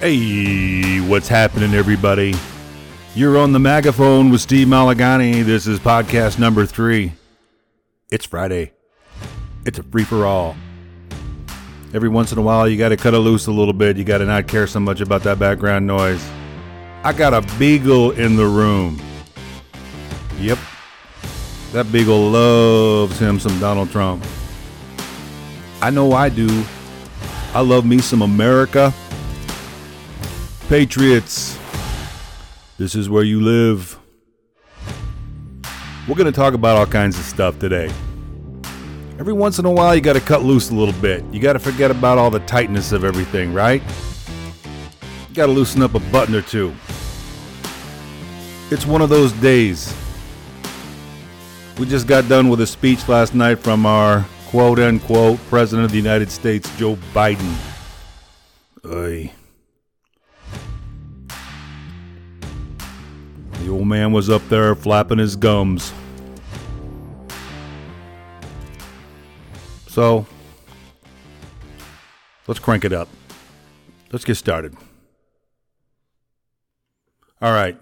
Hey, what's happening, everybody? You're on the megaphone with Steve Malugani. This is podcast number three. It's Friday. It's a free for all. Every once in a while, you got to cut it loose a little bit. You got to not care so much about that background noise. I got a beagle in the room. Yep. That beagle loves him some Donald Trump. I know I do. I love me some America. Patriots, this is where you live. We're going to talk about all kinds of stuff today. Every once in a while, you got to cut loose a little bit. You got to forget about all the tightness of everything, right? You got to loosen up a button or two. It's one of those days. We just got done with a speech last night from our quote unquote President of the United States, Joe Biden. Oy. The old man was up there flapping his gums. So, let's crank it up. Let's get started. All right.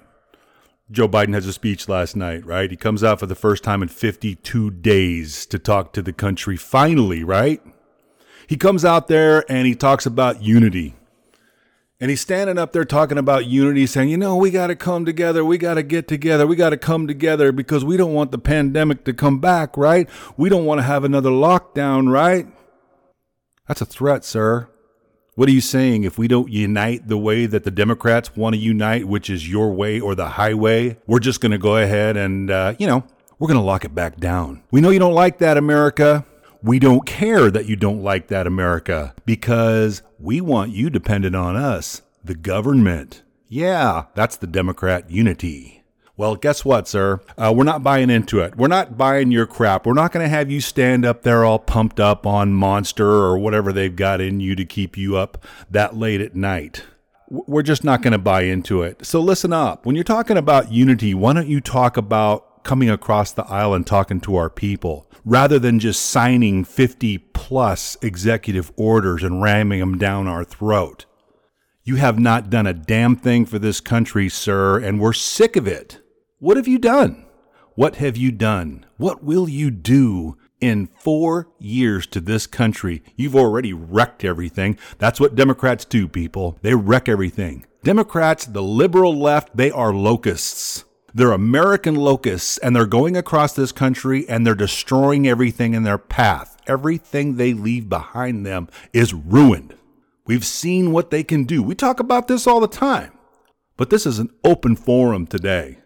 Joe Biden has a speech last night, right? He comes out for the first time in 52 days to talk to the country, finally, right? He comes out there and he talks about unity. And he's standing up there talking about unity, saying, you know, we got to come together. We got to get together. We got to come together because we don't want the pandemic to come back, right? We don't want to have another lockdown, right? That's a threat, sir. What are you saying? If we don't unite the way that the Democrats want to unite, which is your way or the highway, we're just going to go ahead and, uh, you know, we're going to lock it back down. We know you don't like that, America. We don't care that you don't like that, America, because we want you dependent on us, the government. Yeah, that's the Democrat unity. Well, guess what, sir? Uh, we're not buying into it. We're not buying your crap. We're not going to have you stand up there all pumped up on Monster or whatever they've got in you to keep you up that late at night. We're just not going to buy into it. So listen up. When you're talking about unity, why don't you talk about coming across the aisle and talking to our people rather than just signing 50 plus executive orders and ramming them down our throat? You have not done a damn thing for this country, sir, and we're sick of it. What have you done? What have you done? What will you do in four years to this country? You've already wrecked everything. That's what Democrats do, people. They wreck everything. Democrats, the liberal left, they are locusts. They're American locusts, and they're going across this country and they're destroying everything in their path. Everything they leave behind them is ruined. We've seen what they can do. We talk about this all the time. But this is an open forum today.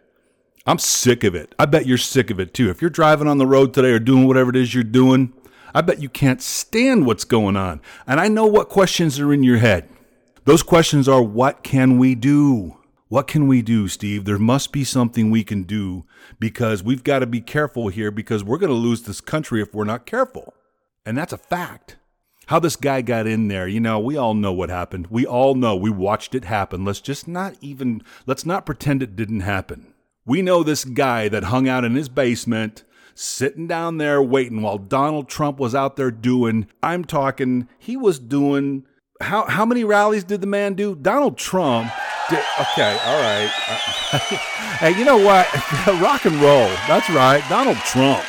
I'm sick of it. I bet you're sick of it too. If you're driving on the road today or doing whatever it is you're doing, I bet you can't stand what's going on. And I know what questions are in your head. Those questions are what can we do? What can we do, Steve? There must be something we can do because we've got to be careful here because we're going to lose this country if we're not careful. And that's a fact. How this guy got in there, you know, we all know what happened. We all know. We watched it happen. Let's just not even, let's not pretend it didn't happen. We know this guy that hung out in his basement, sitting down there waiting while Donald Trump was out there doing, I'm talking, he was doing, how, how many rallies did the man do? Donald Trump. Okay, all right. hey, you know what? Rock and roll. That's right. Donald Trump.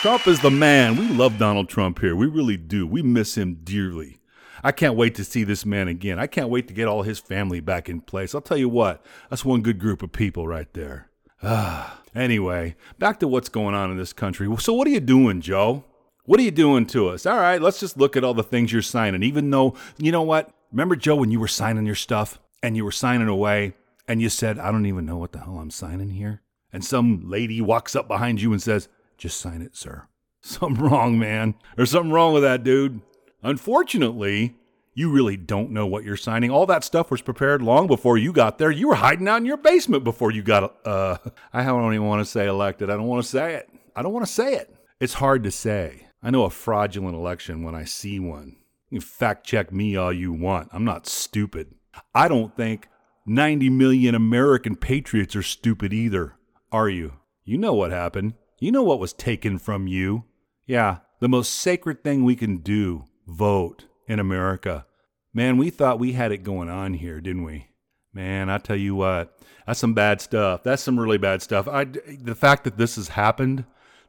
Trump is the man. We love Donald Trump here. We really do. We miss him dearly. I can't wait to see this man again. I can't wait to get all his family back in place. I'll tell you what, that's one good group of people right there. Ah, anyway, back to what's going on in this country. So, what are you doing, Joe? What are you doing to us? All right, let's just look at all the things you're signing. Even though, you know what? Remember, Joe, when you were signing your stuff and you were signing away and you said, I don't even know what the hell I'm signing here? And some lady walks up behind you and says, Just sign it, sir. Something wrong, man. There's something wrong with that, dude. Unfortunately, you really don't know what you're signing. All that stuff was prepared long before you got there. You were hiding out in your basement before you got, uh, I don't even want to say elected. I don't want to say it. I don't want to say it. It's hard to say. I know a fraudulent election when I see one. You fact check me all you want. I'm not stupid. I don't think 90 million American patriots are stupid either, are you? You know what happened. You know what was taken from you. Yeah, the most sacred thing we can do vote in America. Man, we thought we had it going on here, didn't we? Man, I tell you what, that's some bad stuff. That's some really bad stuff. I, the fact that this has happened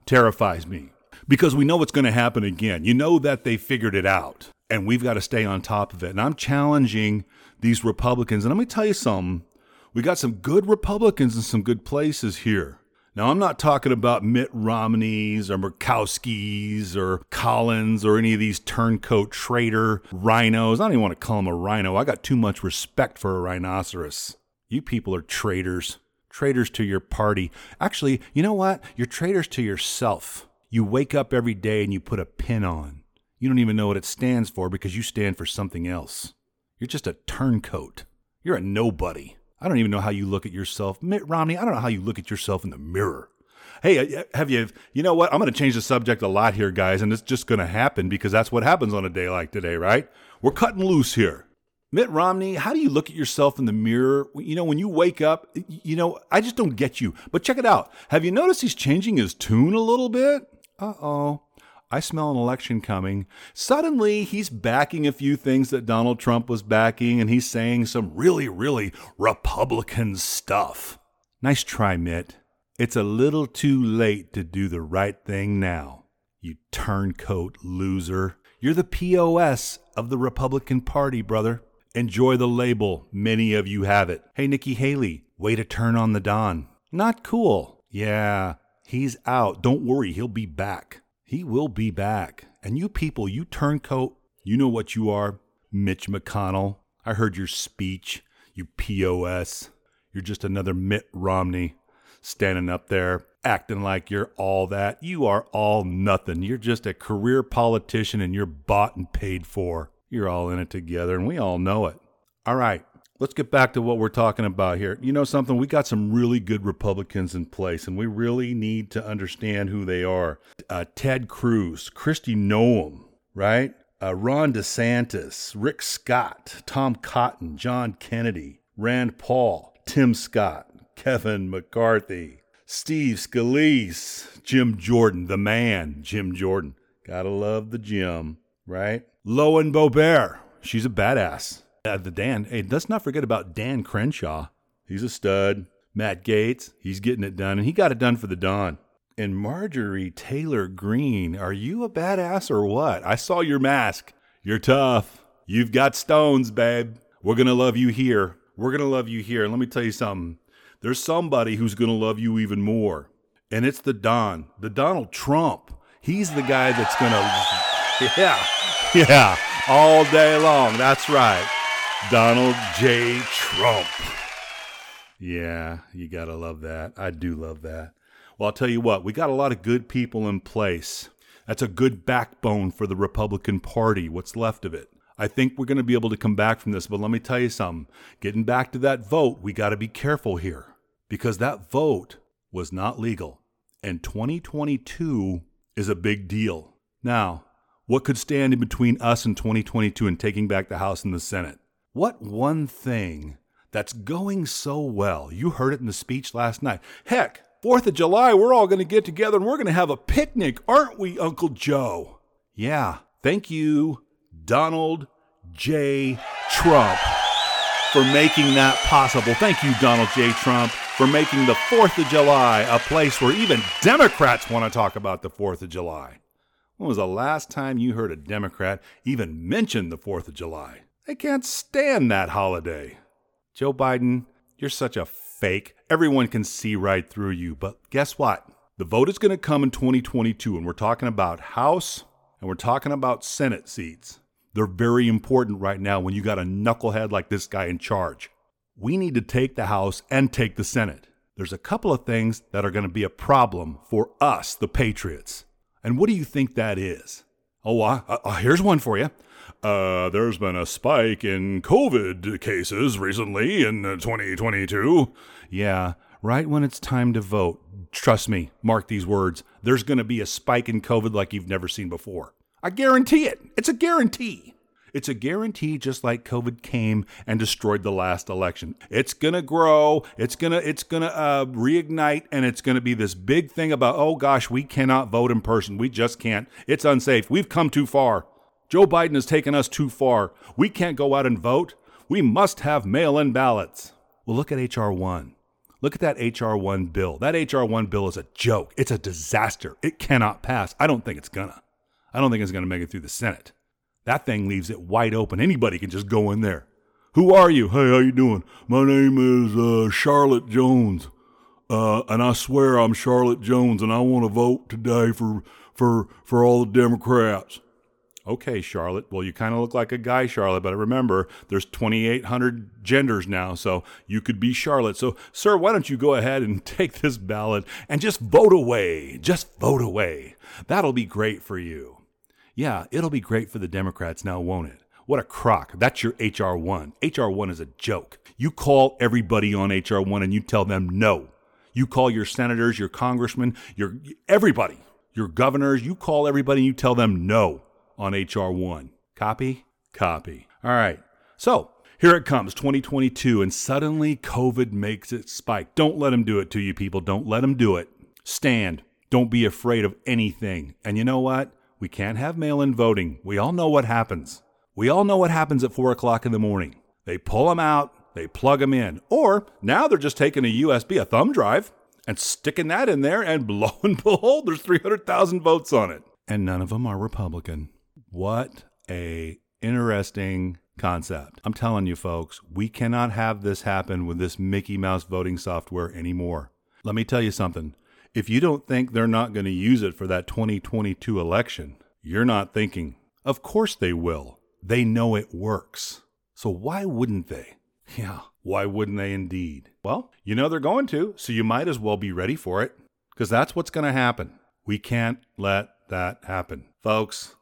terrifies me because we know what's going to happen again. You know that they figured it out, and we've got to stay on top of it. And I'm challenging these Republicans. And let me tell you something we got some good Republicans in some good places here. Now, I'm not talking about Mitt Romney's or Murkowski's or Collins or any of these turncoat traitor rhinos. I don't even want to call him a rhino. I got too much respect for a rhinoceros. You people are traitors. Traitors to your party. Actually, you know what? You're traitors to yourself. You wake up every day and you put a pin on. You don't even know what it stands for because you stand for something else. You're just a turncoat. You're a nobody. I don't even know how you look at yourself. Mitt Romney, I don't know how you look at yourself in the mirror. Hey, uh, have you, you know what? I'm going to change the subject a lot here, guys, and it's just going to happen because that's what happens on a day like today, right? We're cutting loose here. Mitt Romney, how do you look at yourself in the mirror? You know, when you wake up, you know, I just don't get you. But check it out. Have you noticed he's changing his tune a little bit? Uh oh. I smell an election coming. Suddenly, he's backing a few things that Donald Trump was backing, and he's saying some really, really Republican stuff. Nice try, Mitt. It's a little too late to do the right thing now. You turncoat loser. You're the POS of the Republican Party, brother. Enjoy the label. Many of you have it. Hey, Nikki Haley, way to turn on the Don. Not cool. Yeah, he's out. Don't worry, he'll be back. He will be back. And you people, you turncoat, you know what you are. Mitch McConnell. I heard your speech, you POS. You're just another Mitt Romney standing up there acting like you're all that. You are all nothing. You're just a career politician and you're bought and paid for. You're all in it together and we all know it. All right let's get back to what we're talking about here. You know something? We got some really good Republicans in place, and we really need to understand who they are. Uh, Ted Cruz, Kristi Noem, right? Uh, Ron DeSantis, Rick Scott, Tom Cotton, John Kennedy, Rand Paul, Tim Scott, Kevin McCarthy, Steve Scalise, Jim Jordan, the man, Jim Jordan. Gotta love the Jim, right? Lauren Boebert, she's a badass. Uh, the Dan, hey, let's not forget about Dan Crenshaw. He's a stud. Matt Gaetz, he's getting it done, and he got it done for the Don. And Marjorie Taylor Greene, are you a badass or what? I saw your mask. You're tough. You've got stones, babe. We're going to love you here. We're going to love you here. And let me tell you something. There's somebody who's going to love you even more. And it's the Don, the Donald Trump. He's the guy that's going to, yeah, yeah, all day long. That's right. Donald J. Trump. Yeah, you got to love that. I do love that. Well, I'll tell you what, we got a lot of good people in place. That's a good backbone for the Republican Party, what's left of it. I think we're going to be able to come back from this, but let me tell you something. Getting back to that vote, we got to be careful here because that vote was not legal. And 2022 is a big deal. Now, what could stand in between us and 2022 and taking back the House and the Senate? What one thing that's going so well? You heard it in the speech last night. Heck, 4th of July, we're all going to get together and we're going to have a picnic, aren't we, Uncle Joe? Yeah. Thank you, Donald J. Trump, for making that possible. Thank you, Donald J. Trump, for making the 4th of July a place where even Democrats want to talk about the 4th of July. When was the last time you heard a Democrat even mention the 4th of July? They can't stand that holiday. Joe Biden, you're such a fake. Everyone can see right through you. But guess what? The vote is going to come in 2022, and we're talking about House and we're talking about Senate seats. They're very important right now when you got a knucklehead like this guy in charge. We need to take the House and take the Senate. There's a couple of things that are going to be a problem for us, the Patriots. And what do you think that is? Oh, uh, uh, here's one for you. Uh, there's been a spike in COVID cases recently in 2022. Yeah, right when it's time to vote. Trust me, mark these words. There's going to be a spike in COVID like you've never seen before. I guarantee it. It's a guarantee. It's a guarantee just like COVID came and destroyed the last election. It's going to grow, it's going to it's going to uh, reignite and it's going to be this big thing about oh gosh, we cannot vote in person. We just can't. It's unsafe. We've come too far. Joe Biden has taken us too far. We can't go out and vote. We must have mail in ballots. Well, look at H.R. 1. Look at that H.R. 1 bill. That H.R. 1 bill is a joke. It's a disaster. It cannot pass. I don't think it's gonna. I don't think it's gonna make it through the Senate. That thing leaves it wide open. Anybody can just go in there. Who are you? Hey, how you doing? My name is uh, Charlotte Jones, uh, and I swear I'm Charlotte Jones, and I want to vote today for for for all the Democrats. Okay, Charlotte. Well, you kind of look like a guy, Charlotte, but remember, there's 2,800 genders now, so you could be Charlotte. So, sir, why don't you go ahead and take this ballot and just vote away? Just vote away. That'll be great for you. Yeah, it'll be great for the Democrats now, won't it? What a crock. That's your HR 1. HR 1 is a joke. You call everybody on HR 1 and you tell them no. You call your senators, your congressmen, your everybody, your governors, you call everybody and you tell them no on HR 1. Copy? Copy. All right. So, here it comes, 2022, and suddenly COVID makes it spike. Don't let them do it to you, people. Don't let them do it. Stand. Don't be afraid of anything. And you know what? We can't have mail in voting. We all know what happens. We all know what happens at 4 o'clock in the morning. They pull them out, they plug them in. Or now they're just taking a USB, a thumb drive, and sticking that in there, and lo and behold, there's 300,000 votes on it. And none of them are Republican. What a interesting concept. I'm telling you folks, we cannot have this happen with this Mickey Mouse voting software anymore. Let me tell you something. If you don't think they're not going to use it for that 2022 election, you're not thinking. Of course they will. They know it works. So why wouldn't they? Yeah, why wouldn't they indeed? Well, you know they're going to, so you might as well be ready for it, because that's what's going to happen. We can't let that happen. Folks,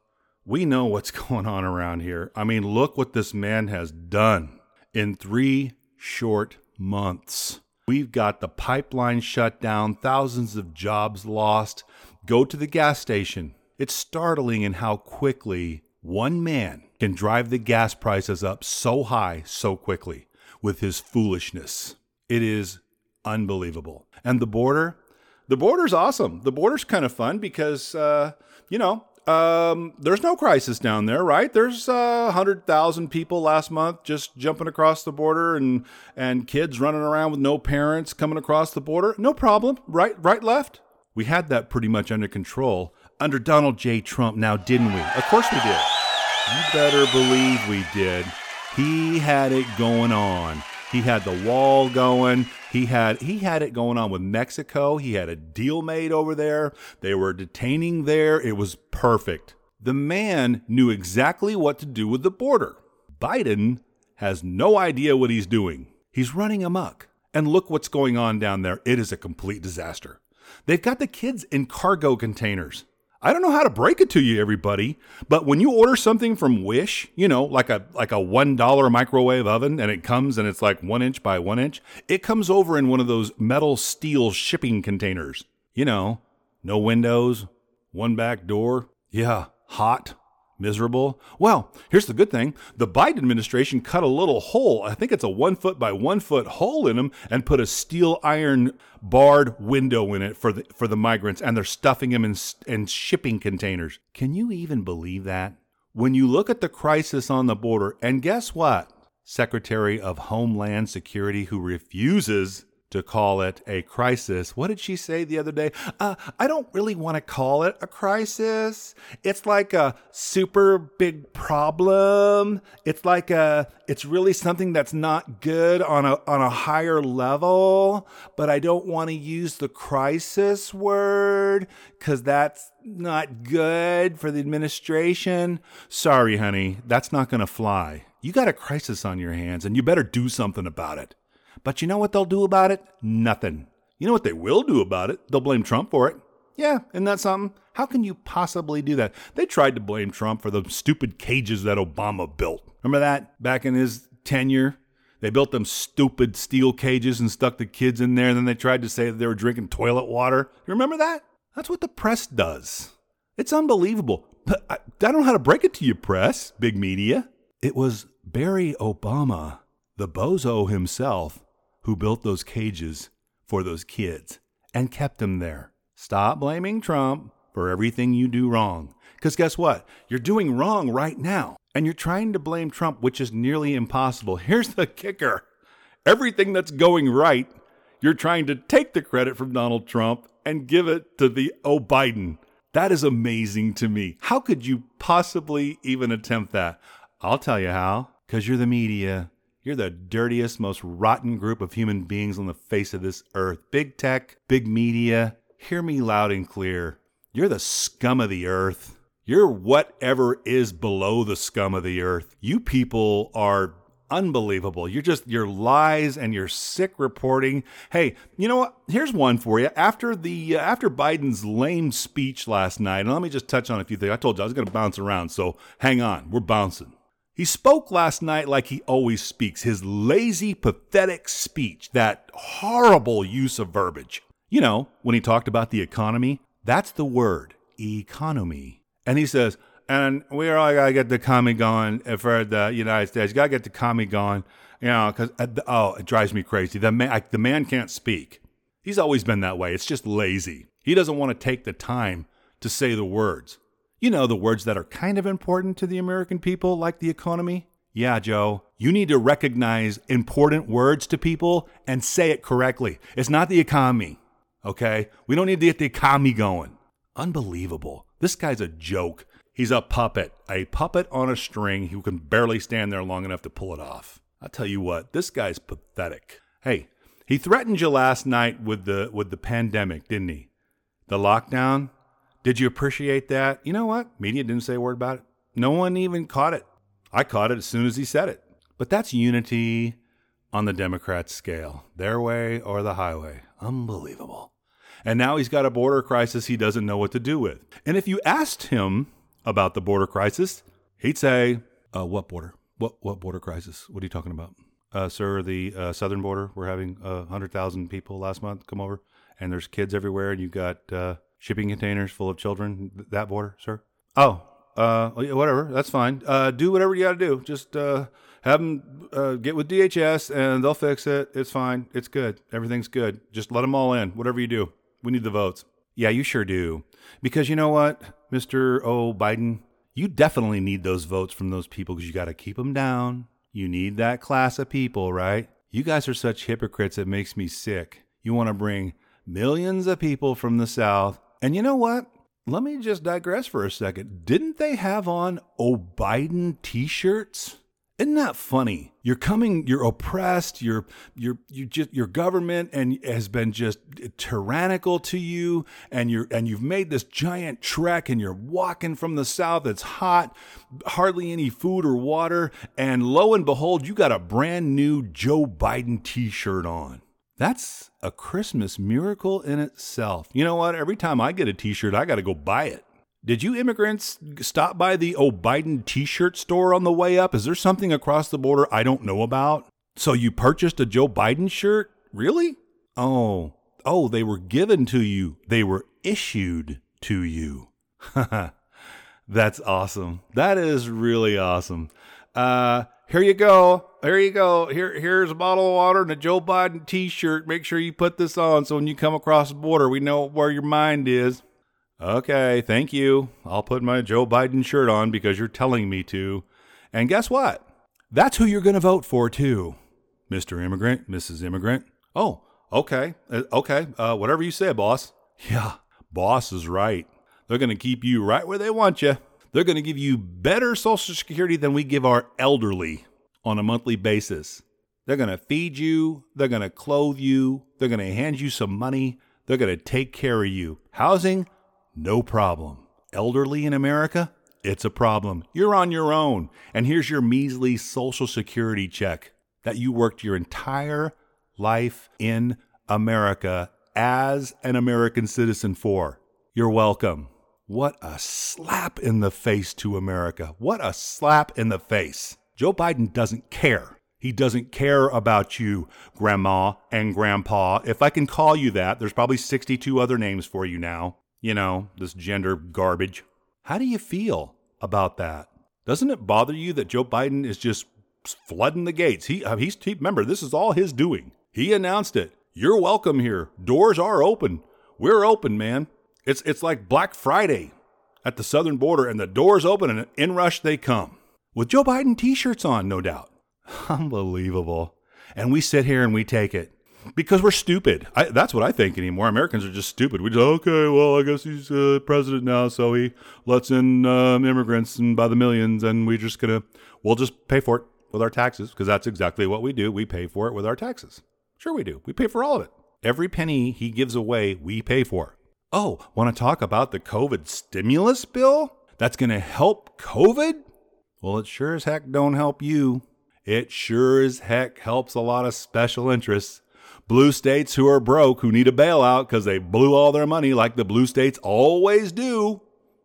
we know what's going on around here. I mean, look what this man has done in three short months. We've got the pipeline shut down, thousands of jobs lost. Go to the gas station. It's startling in how quickly one man can drive the gas prices up so high so quickly with his foolishness. It is unbelievable. And the border, the border's awesome. The border's kind of fun because, uh, you know, um, there's no crisis down there, right? There's uh, 100,000 people last month just jumping across the border and, and kids running around with no parents coming across the border. No problem, right? Right, left? We had that pretty much under control under Donald J. Trump now, didn't we? Of course we did. You better believe we did. He had it going on. He had the wall going. He had he had it going on with Mexico. He had a deal made over there. They were detaining there. It was perfect. The man knew exactly what to do with the border. Biden has no idea what he's doing. He's running amok. And look what's going on down there. It is a complete disaster. They've got the kids in cargo containers. I don't know how to break it to you, everybody, but when you order something from Wish, you know, like a like a one dollar microwave oven, and it comes and it's like one inch by one inch, it comes over in one of those metal steel shipping containers. You know, no windows, one back door. Yeah, hot, miserable. Well, here's the good thing the Biden administration cut a little hole. I think it's a one foot by one foot hole in them and put a steel iron barred window in it for the, for the migrants, and they're stuffing them in, in shipping containers. Can you even believe that? When you look at the crisis on the border, and guess what? Secretary of Homeland Security, who refuses to call it a crisis. What did she say the other day? Uh, I don't really want to call it a crisis. It's like a super big problem. It's like a, it's really something that's not good on a, on a higher level, but I don't want to use the crisis word because that's not good for the administration. Sorry, honey, that's not going to fly. You got a crisis on your hands and you better do something about it. But you know what they'll do about it? Nothing. You know what they will do about it? They'll blame Trump for it. Yeah, isn't that something? How can you possibly do that? They tried to blame Trump for the stupid cages that Obama built. Remember that back in his tenure? They built them stupid steel cages and stuck the kids in there, and then they tried to say that they were drinking toilet water. You remember that? That's what the press does. It's unbelievable. But I, I don't know how to break it to you, press, big media. It was Barry Obama, the bozo himself, who built those cages for those kids and kept them there. Stop blaming Trump. for everything you do wrong. Because guess what? You're doing wrong right now. And you're trying to blame Trump, which is nearly impossible. Here's the kicker everything that's going right, you're trying to take the credit from Donald Trump and give it to the oh Biden. That is amazing to me. How could you possibly even attempt that? I'll tell you how. Because you're the media. You're the dirtiest, most rotten group of human beings on the face of this earth. Big tech, big media. Hear me loud and clear. You're the scum of the earth. You're whatever is below the scum of the earth. You people are unbelievable. You're just your lies and your sick reporting. Hey, you know what? Here's one for you. After the uh, after Biden's lame speech last night, and let me just touch on a few things. I told you I was going to bounce around, so hang on. We're bouncing. He spoke last night like he always speaks. His lazy, pathetic speech, that horrible use of verbiage. You know, when he talked about the economy, that's the word, economy. And he says, and we all got to get the economy going for the United States. You Got to get the economy going, you know, because, uh, oh, it drives me crazy. The man, I, the man can't speak. He's always been that way. It's just lazy. He doesn't want to take the time to say the words. You know, the words that are kind of important to the American people, like the economy. Yeah, Joe, you need to recognize important words to people and say it correctly. It's not the economy, okay? We don't need to get the economy going. Unbelievable. This guy's a joke. He's a puppet, a puppet on a string who can barely stand there long enough to pull it off. I tell you what, this guy's pathetic. Hey, he threatened you last night with the with the pandemic, didn't he? The lockdown. Did you appreciate that? You know what? Media didn't say a word about it. No one even caught it. I caught it as soon as he said it. But that's unity on the Democrats' scale. Their way or the highway. Unbelievable. And now he's got a border crisis he doesn't know what to do with. And if you asked him about the border crisis, he'd say, uh, "What border? What what border crisis? What are you talking about, uh, sir? The uh, southern border. We're having uh, hundred thousand people last month come over, and there's kids everywhere, and you've got uh, shipping containers full of children. That border, sir? Oh, uh, whatever. That's fine. Uh, do whatever you got to do. Just uh, have them uh, get with DHS, and they'll fix it. It's fine. It's good. Everything's good. Just let them all in. Whatever you do, we need the votes. Yeah, you sure do. Because you know what, Mr. O. Biden, you definitely need those votes from those people because you got to keep them down. You need that class of people, right? You guys are such hypocrites, it makes me sick. You want to bring millions of people from the South. And you know what? Let me just digress for a second. Didn't they have on O. Biden t shirts? Isn't that funny? You're coming, you're oppressed, you're you're you just your government and has been just tyrannical to you and you're and you've made this giant trek and you're walking from the south, it's hot, hardly any food or water, and lo and behold, you got a brand new Joe Biden t-shirt on. That's a Christmas miracle in itself. You know what? Every time I get a t-shirt, I got to go buy it. Did you immigrants stop by the Oh Biden t shirt store on the way up? Is there something across the border I don't know about? So you purchased a Joe Biden shirt? Really? Oh, oh, they were given to you. They were issued to you. That's awesome. That is really awesome. Uh, here you go. Here you go. Here, here's a bottle of water and a Joe Biden T-shirt. Make sure you put this on so when you come across the border, we know where your mind is. Okay, thank you. I'll put my Joe Biden shirt on because you're telling me to. And guess what? That's who you're going to vote for, too. Mr. Immigrant, Mrs. Immigrant. Oh, okay. Uh, okay. Uh, whatever you say, boss. Yeah, boss is right. They're going to keep you right where they want you. They're going to give you better Social Security than we give our elderly on a monthly basis. They're going to feed you. They're going to clothe you. They're going to hand you some money. They're going to take care of you. Housing, no problem. Elderly in America? It's a problem. You're on your own. And here's your measly Social Security check that you worked your entire life in America as an American citizen for. You're welcome. What a slap in the face to America. What a slap in the face. Joe Biden doesn't care. He doesn't care about you, Grandma and Grandpa. If I can call you that, there's probably 62 other names for you now you know, this gender garbage. How do you feel about that? Doesn't it bother you that Joe Biden is just flooding the gates? He, uh, he's, he, remember, this is all his doing. He announced it. You're welcome here. Doors are open. We're open, man. It's it's like Black Friday at the southern border, and the doors open and in rush they come with Joe Biden T-shirts on, no doubt. Unbelievable. And we sit here and we take it because we're stupid. I, that's what I think anymore. Americans are just stupid. We just okay. Well, I guess he's uh, president now, so he lets in um, immigrants and by the millions, and we just gonna we'll just pay for it with our taxes because that's exactly what we do. We pay for it with our taxes. Sure, we do. We pay for all of it. Every penny he gives away, we pay for. Oh, want to talk about the COVID stimulus bill? That's going to help COVID? Well, it sure as heck don't help you. It sure as heck helps a lot of special interests. Blue states who are broke, who need a bailout because they blew all their money like the blue states always do.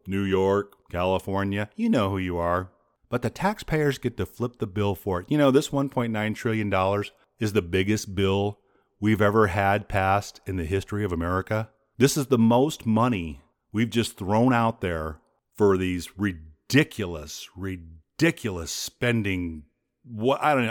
New York, California, you know who you are. But the taxpayers get to flip the bill for it. You know, this $1.9 trillion is the biggest bill we've ever had passed in the history of America. This is the most money we've just thrown out there for these ridiculous, ridiculous spending. What I don't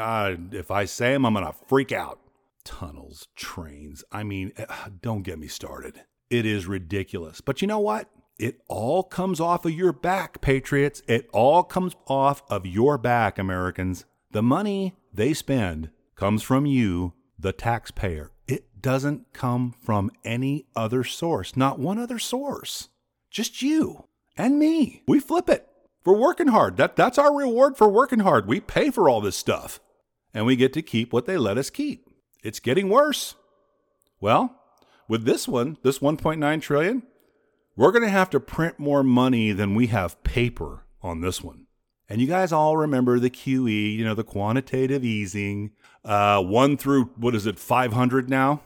know. if I say them, I'm gonna freak out. Tunnels, trains. I mean, eh, don't get me started. It is ridiculous. But you know what? It all comes off of your back, Patriots. It all comes off of your back, Americans. The money they spend comes from you, the taxpayer doesn't come from any other source, not one other source. Just you and me. We flip it. We're working hard. That, that's our reward for working hard. We pay for all this stuff. And we get to keep what they let us keep. It's getting worse. Well, with this one, this 1.9 trillion, we're going to have to print more money than we have paper on this one. And you guys all remember the QE, you know, the quantitative easing, uh, one through, what is it, 500 now?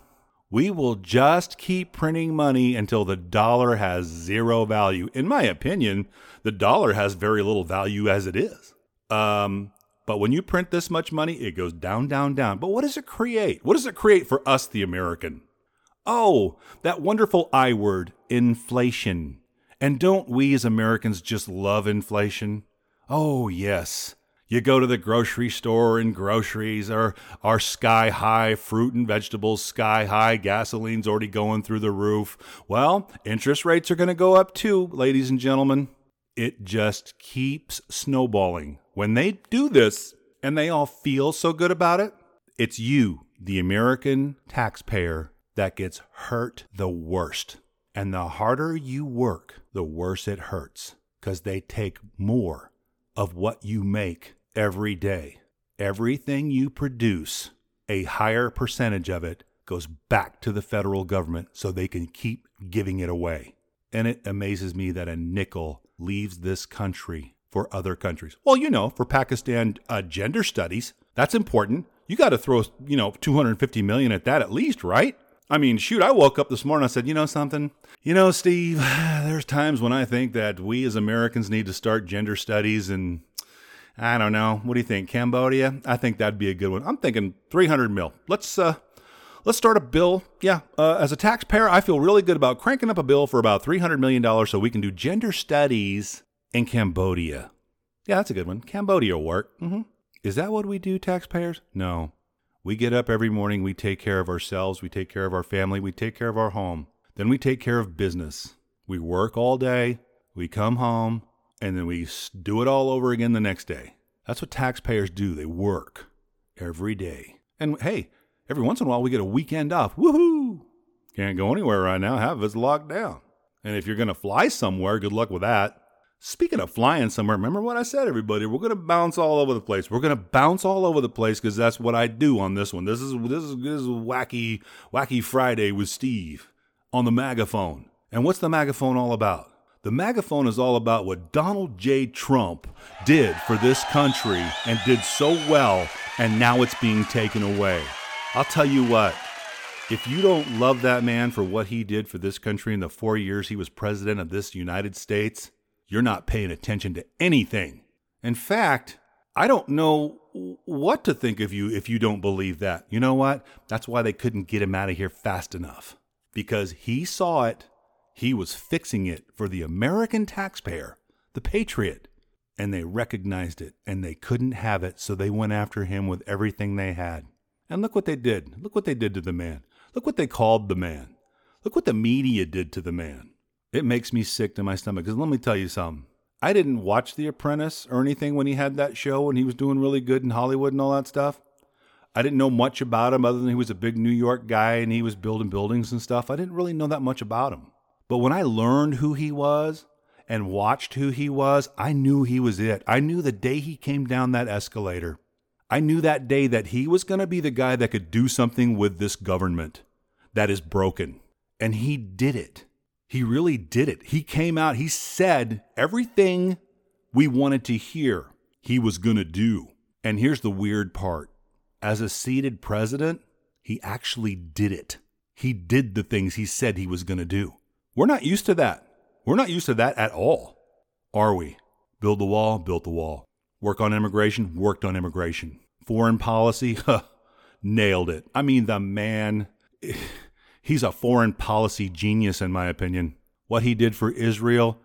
We will just keep printing money until the dollar has zero value. In my opinion, the dollar has very little value as it is. Um, but when you print this much money, it goes down, down, down. But what does it create? What does it create for us, the American? Oh, that wonderful I word, inflation. And don't we as Americans just love inflation? Oh, yes. You go to the grocery store and groceries are, are sky high, fruit and vegetables sky high, gasoline's already going through the roof. Well, interest rates are going to go up too, ladies and gentlemen. It just keeps snowballing. When they do this and they all feel so good about it, it's you, the American taxpayer, that gets hurt the worst. And the harder you work, the worse it hurts because they take more of what you make every day. Everything you produce, a higher percentage of it goes back to the federal government so they can keep giving it away. And it amazes me that a nickel leaves this country for other countries. Well, you know, for Pakistan uh, gender studies, that's important. You got to throw, you know, 250 million at that at least, right? I mean, shoot, I woke up this morning, I said, you know something? You know, Steve, there's times when I think that we as Americans need to start gender studies and I don't know. What do you think? Cambodia? I think that'd be a good one. I'm thinking 300 mil. Let's uh let's start a bill. Yeah, uh, as a taxpayer, I feel really good about cranking up a bill for about 300 million dollars so we can do gender studies in Cambodia. Yeah, that's a good one. Cambodia will work. Mm-hmm. Is that what we do, taxpayers? No. We get up every morning, we take care of ourselves, we take care of our family, we take care of our home. Then we take care of business. We work all day, we come home, and then we do it all over again the next day. That's what taxpayers do. They work every day. And hey, every once in a while we get a weekend off. Woohoo! Can't go anywhere right now. Half of it's locked down. And if you're going to fly somewhere, good luck with that. Speaking of flying somewhere, remember what I said, everybody? We're going to bounce all over the place. We're going to bounce all over the place because that's what I do on this one. This is this is this is wacky wacky Friday with Steve on the megaphone. And what's the megaphone all about? The megaphone is all about what Donald J. Trump did for this country and did so well, and now it's being taken away. I'll tell you what, if you don't love that man for what he did for this country in the four years he was president of this United States, you're not paying attention to anything. In fact, I don't know what to think of you if you don't believe that. You know what? That's why they couldn't get him out of here fast enough. Because he saw it he was fixing it for the American taxpayer, the patriot, and they recognized it and they couldn't have it, so they went after him with everything they had. And look what they did. Look what they did to the man. Look what they called the man. Look what the media did to the man. It makes me sick to my stomach. Because let me tell you something. I didn't watch The Apprentice or anything when he had that show and he was doing really good in Hollywood and all that stuff. I didn't know much about him other than he was a big New York guy and he was building buildings and stuff. I didn't really know that much about him. But when I learned who he was and watched who he was, I knew he was it. I knew the day he came down that escalator. I knew that day that he was going to be the guy that could do something with this government that is broken. And he did it. He really did it. He came out, he said everything we wanted to hear he was going to do. And here's the weird part as a seated president, he actually did it. He did the things he said he was going to do. We're not used to that. We're not used to that at all. Are we? Build the wall, built the wall. Work on immigration, worked on immigration. Foreign policy, huh, nailed it. I mean, the man, he's a foreign policy genius, in my opinion. What he did for Israel,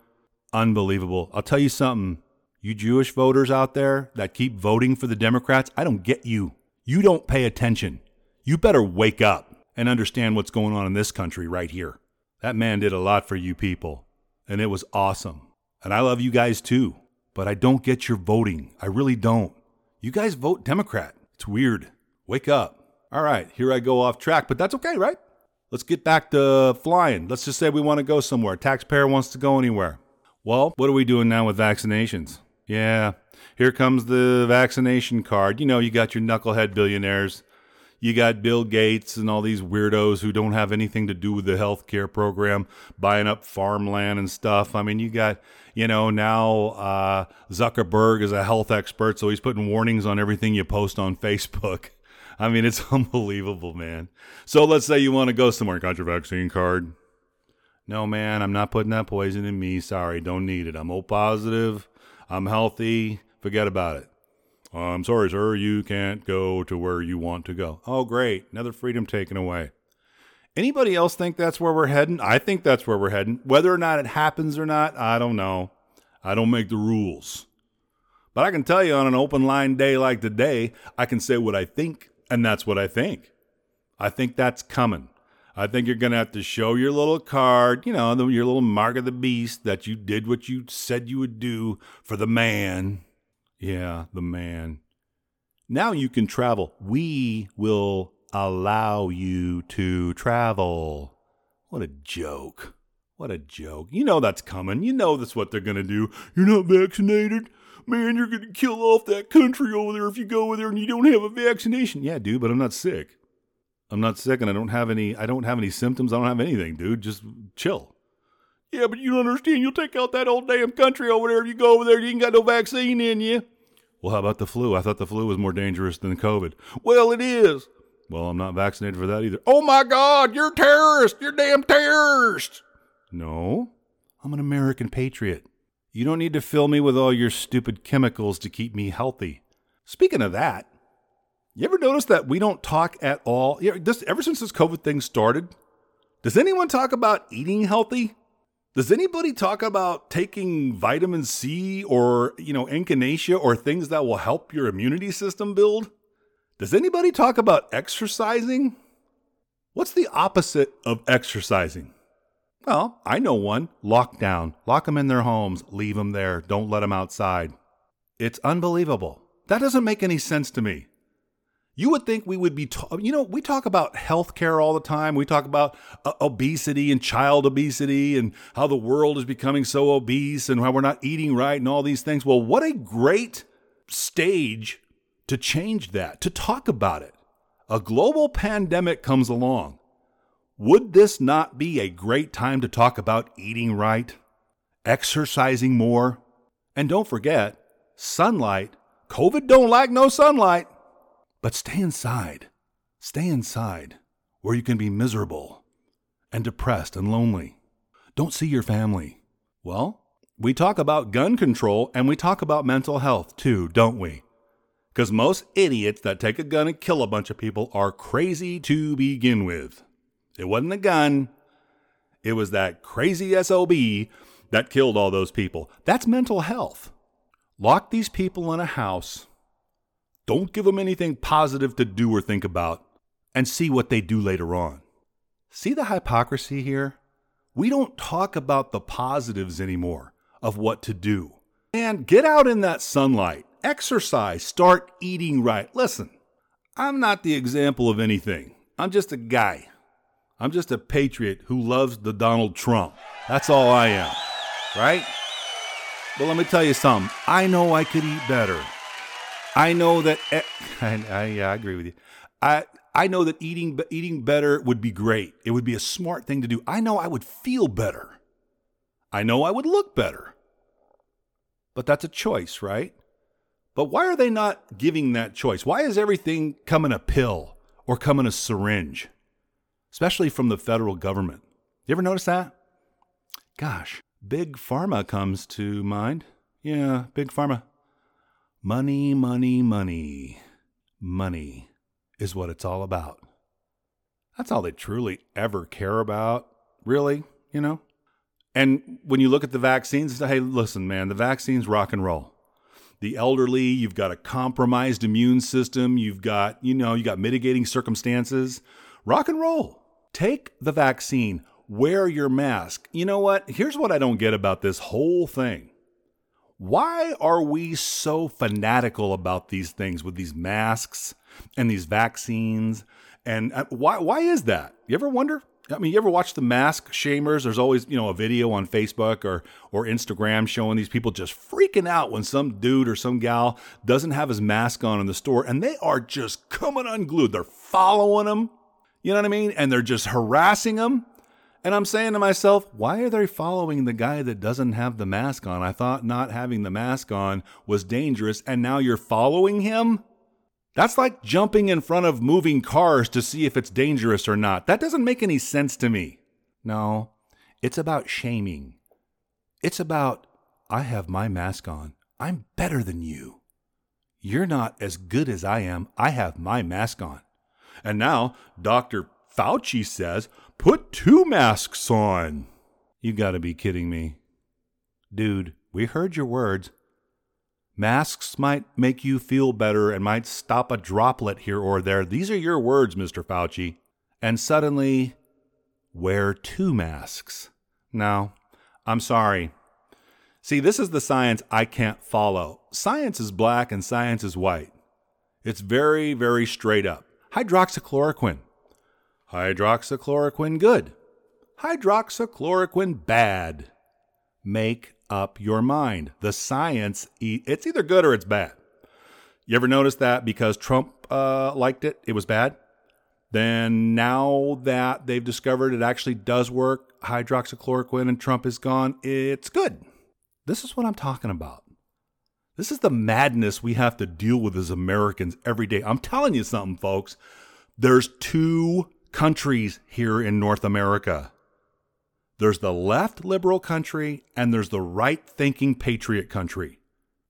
unbelievable. I'll tell you something, you Jewish voters out there that keep voting for the Democrats, I don't get you. You don't pay attention. You better wake up and understand what's going on in this country right here. That man did a lot for you people, and it was awesome. And I love you guys too, but I don't get your voting. I really don't. You guys vote Democrat. It's weird. Wake up. All right, here I go off track, but that's okay, right? Let's get back to flying. Let's just say we want to go somewhere. Taxpayer wants to go anywhere. Well, what are we doing now with vaccinations? Yeah, here comes the vaccination card. You know, you got your knucklehead billionaires you got Bill Gates and all these weirdos who don't have anything to do with the healthcare program buying up farmland and stuff. I mean, you got, you know, now uh, Zuckerberg is a health expert, so he's putting warnings on everything you post on Facebook. I mean, it's unbelievable, man. So let's say you want to go somewhere, got your vaccine card. No, man, I'm not putting that poison in me. Sorry, don't need it. I'm O positive. I'm healthy. Forget about it. I'm sorry, sir, you can't go to where you want to go. Oh, great. Another freedom taken away. Anybody else think that's where we're heading? I think that's where we're heading. Whether or not it happens or not, I don't know. I don't make the rules. But I can tell you on an open line day like today, I can say what I think, and that's what I think. I think that's coming. I think you're going to have to show your little card, you know, your little mark of the beast that you did what you said you would do for the man. Yeah, the man. Now you can travel. We will allow you to travel. What a joke. What a joke. You know that's coming. You know that's what they're going to do. You're not vaccinated? Man, you're going to kill off that country over there if you go over there and you don't have a vaccination. Yeah, dude, but I'm not sick. I'm not sick and I don't have any I don't have any symptoms. I don't have anything, dude. Just chill. Yeah, but you don't understand. You'll take out that old damn country over there if you go over there. You ain't got no vaccine in you. Well, how about the flu? I thought the flu was more dangerous than COVID. Well, it is. Well, I'm not vaccinated for that either. Oh my God, you're a terrorist. You're damn terrorist. No, I'm an American patriot. You don't need to fill me with all your stupid chemicals to keep me healthy. Speaking of that, you ever notice that we don't talk at all? Ever since this COVID thing started, does anyone talk about eating healthy? Does anybody talk about taking vitamin C or, you know, echinacea or things that will help your immunity system build? Does anybody talk about exercising? What's the opposite of exercising? Well, I know one lockdown. Lock them in their homes, leave them there, don't let them outside. It's unbelievable. That doesn't make any sense to me. You would think we would be, ta- you know, we talk about healthcare all the time. We talk about uh, obesity and child obesity and how the world is becoming so obese and how we're not eating right and all these things. Well, what a great stage to change that, to talk about it. A global pandemic comes along. Would this not be a great time to talk about eating right, exercising more? And don't forget, sunlight. COVID don't like no sunlight. But stay inside. Stay inside where you can be miserable and depressed and lonely. Don't see your family. Well, we talk about gun control and we talk about mental health too, don't we? Because most idiots that take a gun and kill a bunch of people are crazy to begin with. It wasn't a gun, it was that crazy SOB that killed all those people. That's mental health. Lock these people in a house don't give them anything positive to do or think about and see what they do later on. See the hypocrisy here? We don't talk about the positives anymore of what to do. And get out in that sunlight, exercise, start eating right. Listen, I'm not the example of anything. I'm just a guy. I'm just a patriot who loves the Donald Trump. That's all I am, right? But let me tell you something. I know I could eat better. I know that. I, I, yeah, I agree with you. I I know that eating eating better would be great. It would be a smart thing to do. I know I would feel better. I know I would look better. But that's a choice, right? But why are they not giving that choice? Why is everything come in a pill or come in a syringe? Especially from the federal government. You ever notice that? Gosh, big pharma comes to mind. Yeah, big pharma. Money, money, money. Money is what it's all about. That's all they truly ever care about, really, you know? And when you look at the vaccines, hey, listen, man, the vaccines rock and roll. The elderly, you've got a compromised immune system, you've got, you know, you got mitigating circumstances. Rock and roll. Take the vaccine, wear your mask. You know what? Here's what I don't get about this whole thing. Why are we so fanatical about these things with these masks and these vaccines? And uh, why why is that? You ever wonder? I mean, you ever watch the mask shamers? There's always, you know, a video on Facebook or or Instagram showing these people just freaking out when some dude or some gal doesn't have his mask on in the store and they are just coming unglued. They're following them. You know what I mean? And they're just harassing them. And I'm saying to myself, why are they following the guy that doesn't have the mask on? I thought not having the mask on was dangerous, and now you're following him? That's like jumping in front of moving cars to see if it's dangerous or not. That doesn't make any sense to me. No, it's about shaming. It's about, I have my mask on. I'm better than you. You're not as good as I am. I have my mask on. And now Dr. Fauci says Put two masks on. You gotta be kidding me. Dude, we heard your words. Masks might make you feel better and might stop a droplet here or there. These are your words, Mr. Fauci. And suddenly, wear two masks. No, I'm sorry. See, this is the science I can't follow. Science is black and science is white. It's very, very straight up. Hydroxychloroquine. Hydroxychloroquine good. Hydroxychloroquine bad. Make up your mind. The science, it's either good or it's bad. You ever notice that because Trump uh, liked it, it was bad? Then now that they've discovered it actually does work, hydroxychloroquine and Trump is gone, it's good. This is what I'm talking about. This is the madness we have to deal with as Americans every day. I'm telling you something, folks. There's two countries here in North America. There's the left liberal country and there's the right thinking patriot country.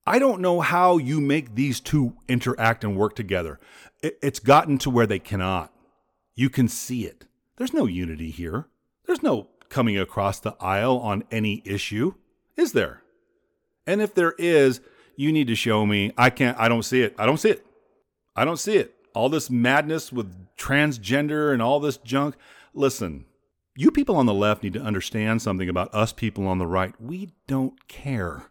I don't know how you make these two interact and work together. It's gotten to where they cannot. You can see it. There's no unity here. There's no coming across the aisle on any issue, is there? And if there is, you need to show me. I can't, I don't see it. I don't see it. I don't see it all this madness with transgender and all this junk. Listen, you people on the left need to understand something about us people on the right. We don't care.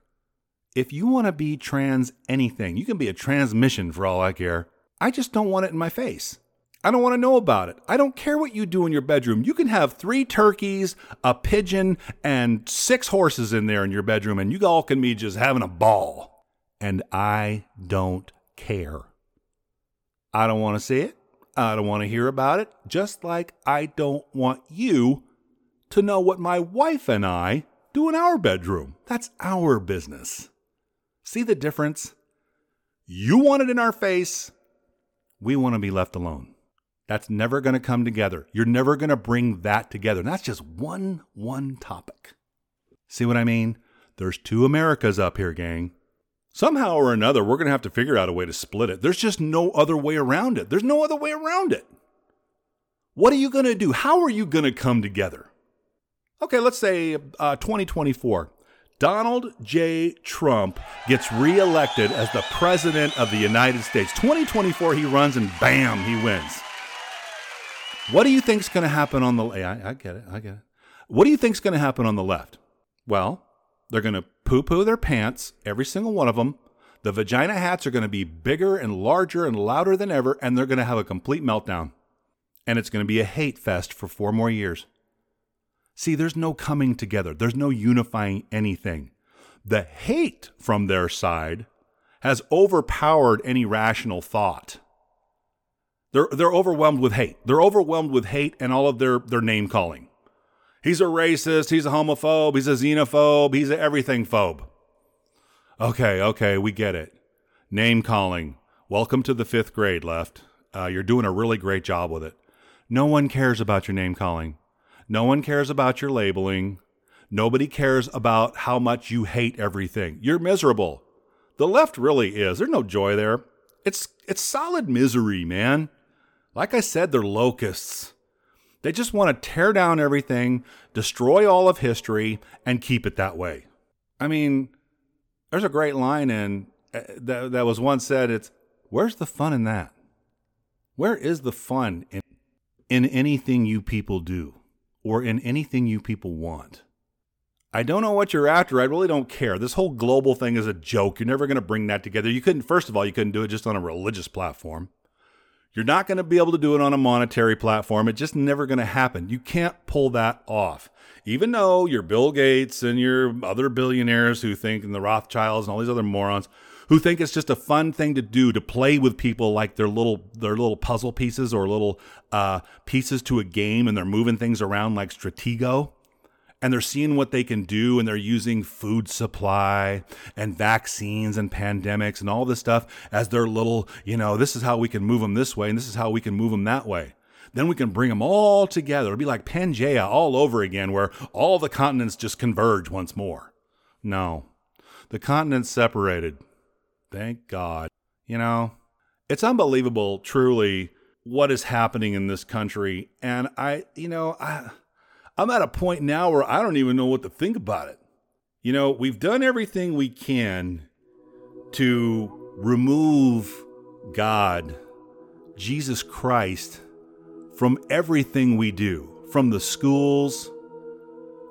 If you want to be trans anything, you can be a transmission for all I care. I just don't want it in my face. I don't want to know about it. I don't care what you do in your bedroom. You can have three turkeys, a pigeon, and six horses in there in your bedroom, and you all can be just having a ball. And I don't care. I don't want to see it. I don't want to hear about it, just like I don't want you to know what my wife and I do in our bedroom. That's our business. See the difference? You want it in our face. We want to be left alone. That's never going to come together. You're never going to bring that together. And that's just one one topic. See what I mean? There's two Americas up here, gang. Somehow or another, we're going to have to figure out a way to split it. There's just no other way around it. There's no other way around it. What are you going to do? How are you going to come together? Okay, let's say uh, 2024. Donald J. Trump gets reelected as the President of the United States. 2024, he runs and bam, he wins. What do you think is going to happen on the. I, I get it. I get it. What do you think's going to happen on the left? Well, they're going to poo poo their pants, every single one of them. The vagina hats are going to be bigger and larger and louder than ever, and they're going to have a complete meltdown. And it's going to be a hate fest for four more years. See, there's no coming together, there's no unifying anything. The hate from their side has overpowered any rational thought. They're, they're overwhelmed with hate. They're overwhelmed with hate and all of their, their name calling. He's a racist. He's a homophobe. He's a xenophobe. He's a everything phobe. Okay, okay, we get it. Name calling. Welcome to the fifth grade, left. Uh, you're doing a really great job with it. No one cares about your name calling. No one cares about your labeling. Nobody cares about how much you hate everything. You're miserable. The left really is. There's no joy there. It's it's solid misery, man. Like I said, they're locusts. They just want to tear down everything, destroy all of history, and keep it that way. I mean, there's a great line in uh, that, that was once said. It's where's the fun in that? Where is the fun in in anything you people do, or in anything you people want? I don't know what you're after. I really don't care. This whole global thing is a joke. You're never going to bring that together. You couldn't. First of all, you couldn't do it just on a religious platform. You're not going to be able to do it on a monetary platform. It's just never going to happen. You can't pull that off. Even though you're Bill Gates and your other billionaires who think, and the Rothschilds and all these other morons who think it's just a fun thing to do to play with people like their little their little puzzle pieces or little uh, pieces to a game, and they're moving things around like Stratego and they're seeing what they can do and they're using food supply and vaccines and pandemics and all this stuff as their little, you know, this is how we can move them this way and this is how we can move them that way. Then we can bring them all together. It'll be like Pangea all over again, where all the continents just converge once more. No, the continents separated. Thank God. You know, it's unbelievable, truly, what is happening in this country. And I, you know, I I'm at a point now where I don't even know what to think about it. You know, we've done everything we can to remove God, Jesus Christ, from everything we do, from the schools,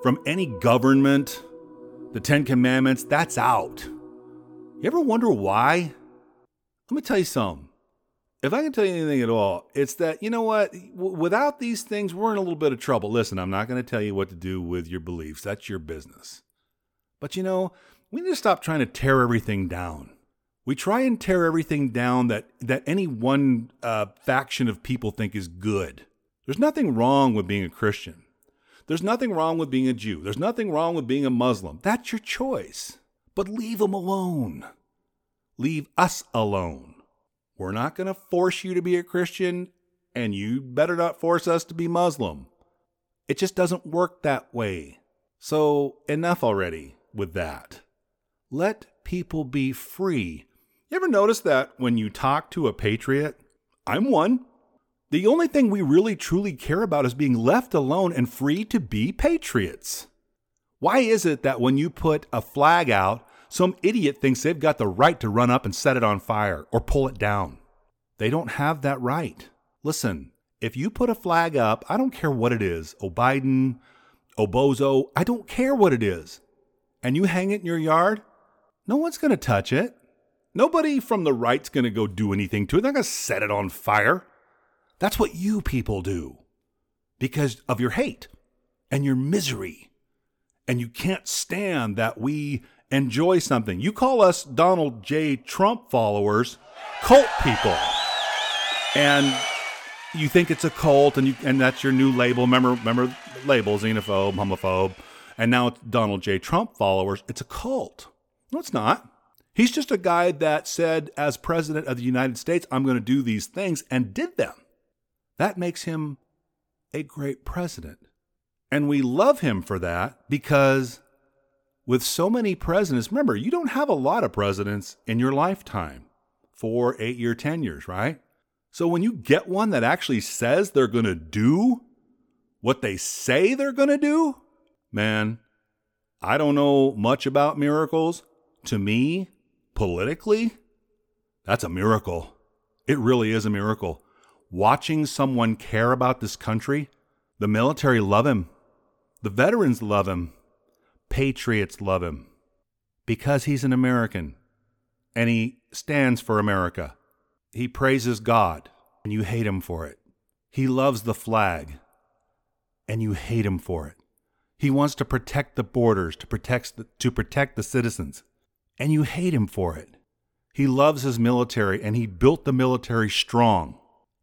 from any government, the Ten Commandments, that's out. You ever wonder why? Let me tell you something if I can tell you anything at all, it's that, you know what? W- without these things, we're in a little bit of trouble. Listen, I'm not going to tell you what to do with your beliefs. That's your business. But, you know, we need to stop trying to tear everything down. We try and tear everything down that, that any one uh, faction of people think is good. There's nothing wrong with being a Christian. There's nothing wrong with being a Jew. There's nothing wrong with being a Muslim. That's your choice. But leave them alone. Leave us alone. We're not going to force you to be a Christian, and you better not force us to be Muslim. It just doesn't work that way. So, enough already with that. Let people be free. You ever notice that when you talk to a patriot? I'm one. The only thing we really truly care about is being left alone and free to be patriots. Why is it that when you put a flag out, some idiot thinks they've got the right to run up and set it on fire or pull it down. They don't have that right. Listen, if you put a flag up, I don't care what it is, O'Biden, Obozo, I don't care what it is, and you hang it in your yard, no one's going to touch it. Nobody from the right's going to go do anything to it. They're going to set it on fire. That's what you people do because of your hate and your misery. And you can't stand that we enjoy something. You call us Donald J. Trump followers cult people. And you think it's a cult and you and that's your new label. Remember remember label, xenophobe, homophobe. And now it's Donald J. Trump followers. It's a cult. No, it's not. He's just a guy that said, as president of the United States, I'm going to do these things and did them. That makes him a great president. And we love him for that because with so many presidents, remember, you don't have a lot of presidents in your lifetime four, eight year tenures, right? So when you get one that actually says they're going to do what they say they're going to do, man, I don't know much about miracles. To me, politically, that's a miracle. It really is a miracle. Watching someone care about this country, the military love him. The veterans love him. Patriots love him because he's an American and he stands for America. He praises God and you hate him for it. He loves the flag and you hate him for it. He wants to protect the borders, to protect the, to protect the citizens, and you hate him for it. He loves his military and he built the military strong,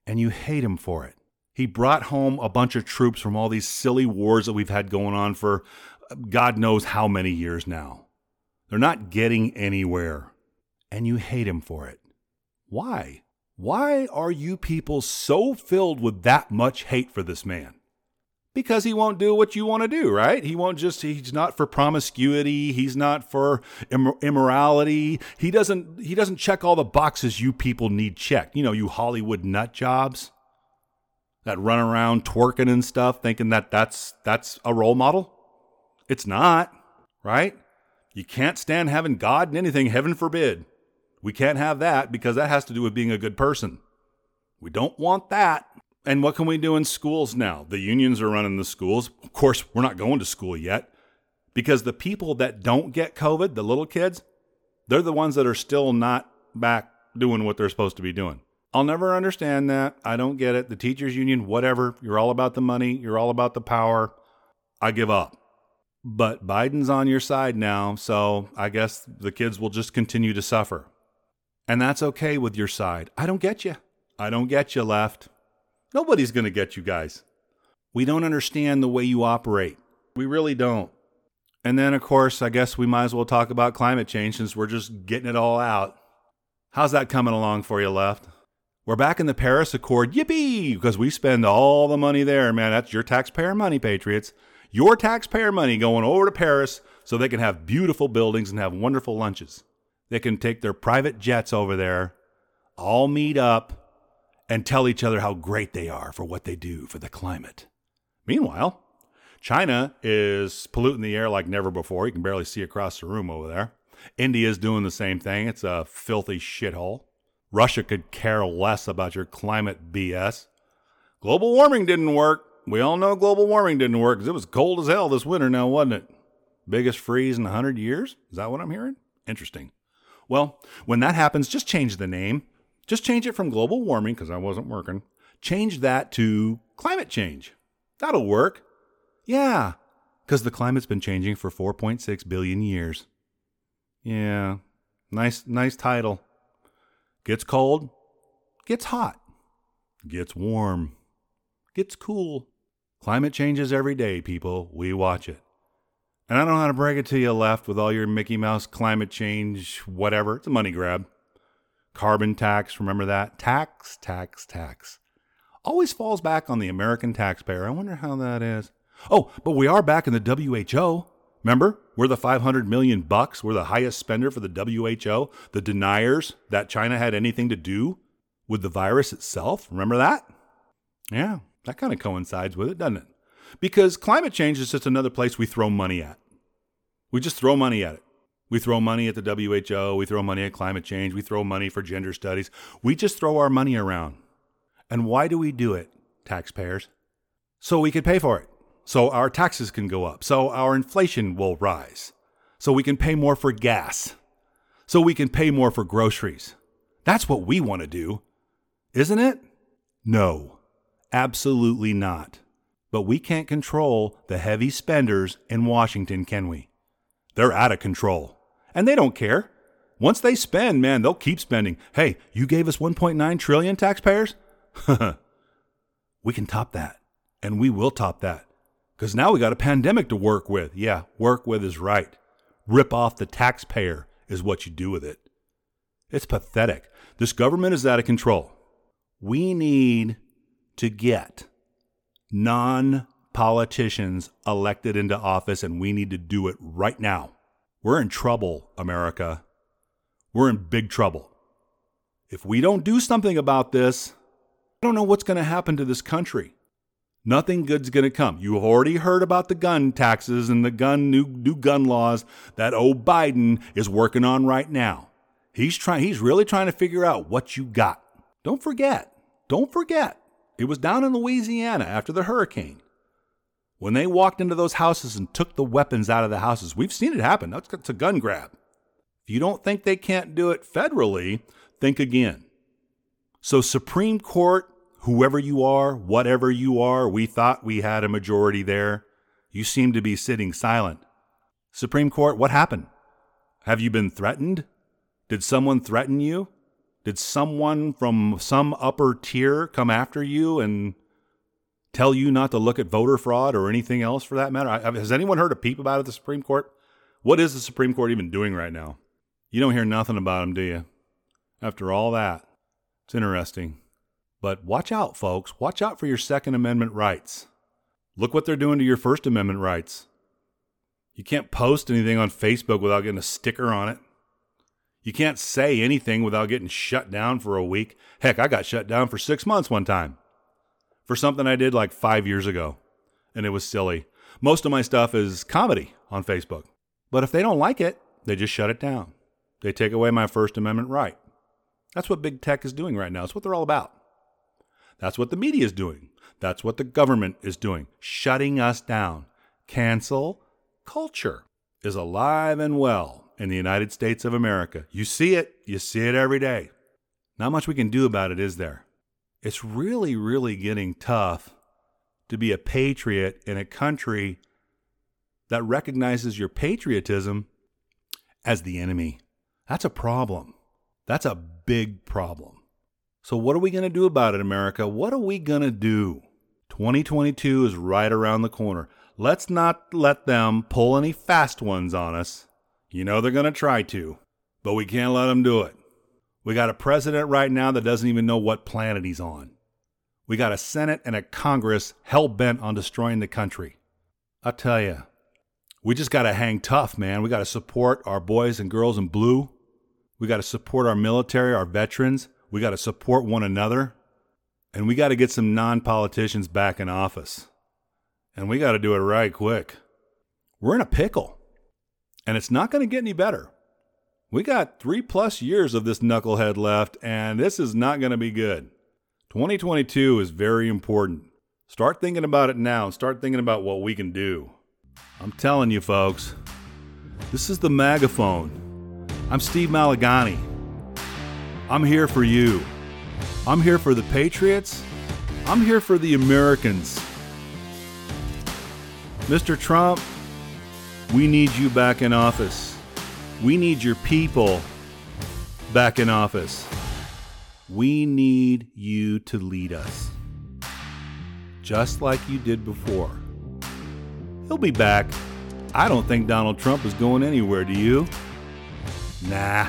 and you hate him for it. He brought home a bunch of troops from all these silly wars that we've had going on for God knows how many years now. They're not getting anywhere, and you hate him for it. Why? Why are you people so filled with that much hate for this man? Because he won't do what you want to do, right? He won't just, he's not for promiscuity. He's not for immorality. He doesn't, he doesn't check all the boxes you people need checked. You know, you Hollywood nut jobs that run around twerking and stuff thinking that that's, that's a role model. It's not, right? You can't stand having God in anything, heaven forbid. We can't have that because that has to do with being a good person. We don't want that. And what can we do in schools now? The unions are running the schools. Of course, we're not going to school yet because the people that don't get COVID, the little kids, they're the ones that are still not back doing what they're supposed to be doing. I'll never understand that. I don't get it. The teachers union, whatever. You're all about the money, you're all about the power. I give up. But Biden's on your side now, so I guess the kids will just continue to suffer. And that's okay with your side. I don't get you. I don't get you left. Nobody's going to get you guys. We don't understand the way you operate. We really don't. And then, of course, I guess we might as well talk about climate change since we're just getting it all out. How's that coming along for you, left? We're back in the Paris Accord. Yippee! Because we spend all the money there, man. That's your taxpayer money, Patriots. Your taxpayer money going over to Paris so they can have beautiful buildings and have wonderful lunches. They can take their private jets over there, all meet up, and tell each other how great they are for what they do for the climate. Meanwhile, China is polluting the air like never before. You can barely see across the room over there. India is doing the same thing. It's a filthy shithole. Russia could care less about your climate BS. Global warming didn't work. We all know global warming didn't work because it was cold as hell this winter now, wasn't it? Biggest freeze in a 100 years? Is that what I'm hearing? Interesting. Well, when that happens, just change the name. Just change it from global warming, because I wasn't working, change that to climate change. That'll work. Yeah, because the climate's been changing for 4.6 billion years. Yeah, nice, nice title. Gets cold, gets hot, gets warm, gets cool. Climate changes every day, people. We watch it. And I don't know how to break it to you left with all your Mickey Mouse climate change, whatever. It's a money grab. Carbon tax, remember that? Tax, tax, tax. Always falls back on the American taxpayer. I wonder how that is. Oh, but we are back in the WHO. Remember? We're the 500 million bucks. We're the highest spender for the WHO. The deniers that China had anything to do with the virus itself. Remember that? Yeah, that kind of coincides with it, doesn't it? Because climate change is just another place we throw money at. We just throw money at it. We throw money at the WHO, we throw money at climate change, we throw money for gender studies. We just throw our money around. And why do we do it, taxpayers? So we can pay for it. So our taxes can go up. So our inflation will rise. So we can pay more for gas. So we can pay more for groceries. That's what we want to do, isn't it? No, absolutely not. But we can't control the heavy spenders in Washington, can we? They're out of control. And they don't care. Once they spend, man, they'll keep spending. Hey, you gave us 1.9 trillion taxpayers? we can top that. And we will top that. Because now we got a pandemic to work with. Yeah, work with is right. Rip off the taxpayer is what you do with it. It's pathetic. This government is out of control. We need to get non politicians elected into office, and we need to do it right now. We're in trouble, America. We're in big trouble. If we don't do something about this, I don't know what's going to happen to this country. Nothing good's going to come. You have already heard about the gun taxes and the gun new new gun laws that old Biden is working on right now. He's trying he's really trying to figure out what you got. Don't forget. Don't forget. It was down in Louisiana after the hurricane When they walked into those houses and took the weapons out of the houses, we've seen it happen. That's it's a gun grab. If you don't think they can't do it federally, think again. So, Supreme Court, whoever you are, whatever you are, we thought we had a majority there. You seem to be sitting silent. Supreme Court, what happened? Have you been threatened? Did someone threaten you? Did someone from some upper tier come after you and tell you not to look at voter fraud or anything else for that matter? Has anyone heard a peep about it at the Supreme Court? What is the Supreme Court even doing right now? You don't hear nothing about them, do you? After all that, it's interesting. But watch out, folks. Watch out for your Second Amendment rights. Look what they're doing to your First Amendment rights. You can't post anything on Facebook without getting a sticker on it. You can't say anything without getting shut down for a week. Heck, I got shut down for six months one time for something I did like five years ago, and it was silly. Most of my stuff is comedy on Facebook. But if they don't like it, they just shut it down. They take away my First Amendment right. That's what big tech is doing right now. It's what they're all about. That's what the media is doing. That's what the government is doing, shutting us down. Cancel culture is alive and well in the United States of America. You see it, you see it every day. Not much we can do about it, is there? it's really, really getting tough to be a patriot in a country that recognizes your patriotism as the enemy. That's a problem. That's a big problem. So, what are we going to do about it, America? What are we going to do? 2022 is right around the corner. Let's not let them pull any fast ones on us. You know they're going to try to, but we can't let them do it. We got a president right now that doesn't even know what planet he's on. We got a Senate and a Congress hell bent on destroying the country. I tell you, we just got to hang tough, man. We got to support our boys and girls in blue. We got to support our military, our veterans. We got to support one another. And we got to get some non politicians back in office. And we got to do it right quick. We're in a pickle. And it's not going to get any better. We got three plus years of this knucklehead left, and this is not going to be good. 2022 is very important. Start thinking about it now. and Start thinking about what we can do. I'm telling you, folks, this is the megaphone. I'm Steve Malugani. I'm here for you. I'm here for the Patriots. I'm here for the Americans. Mr. Trump, we need you back in office. We need your people back in office. We need you to lead us. Just like you did before. He'll be back. I don't think Donald Trump is going anywhere, do you? Nah.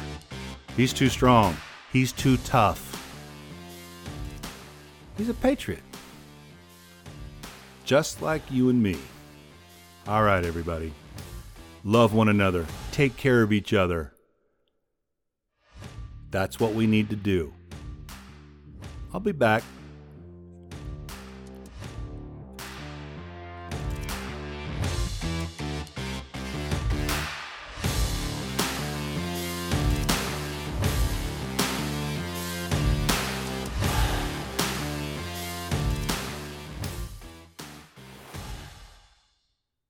He's too strong. He's too tough. He's a patriot. Just like you and me. All right, everybody. Love one another. Take care of each other. That's what we need to do. I'll be back.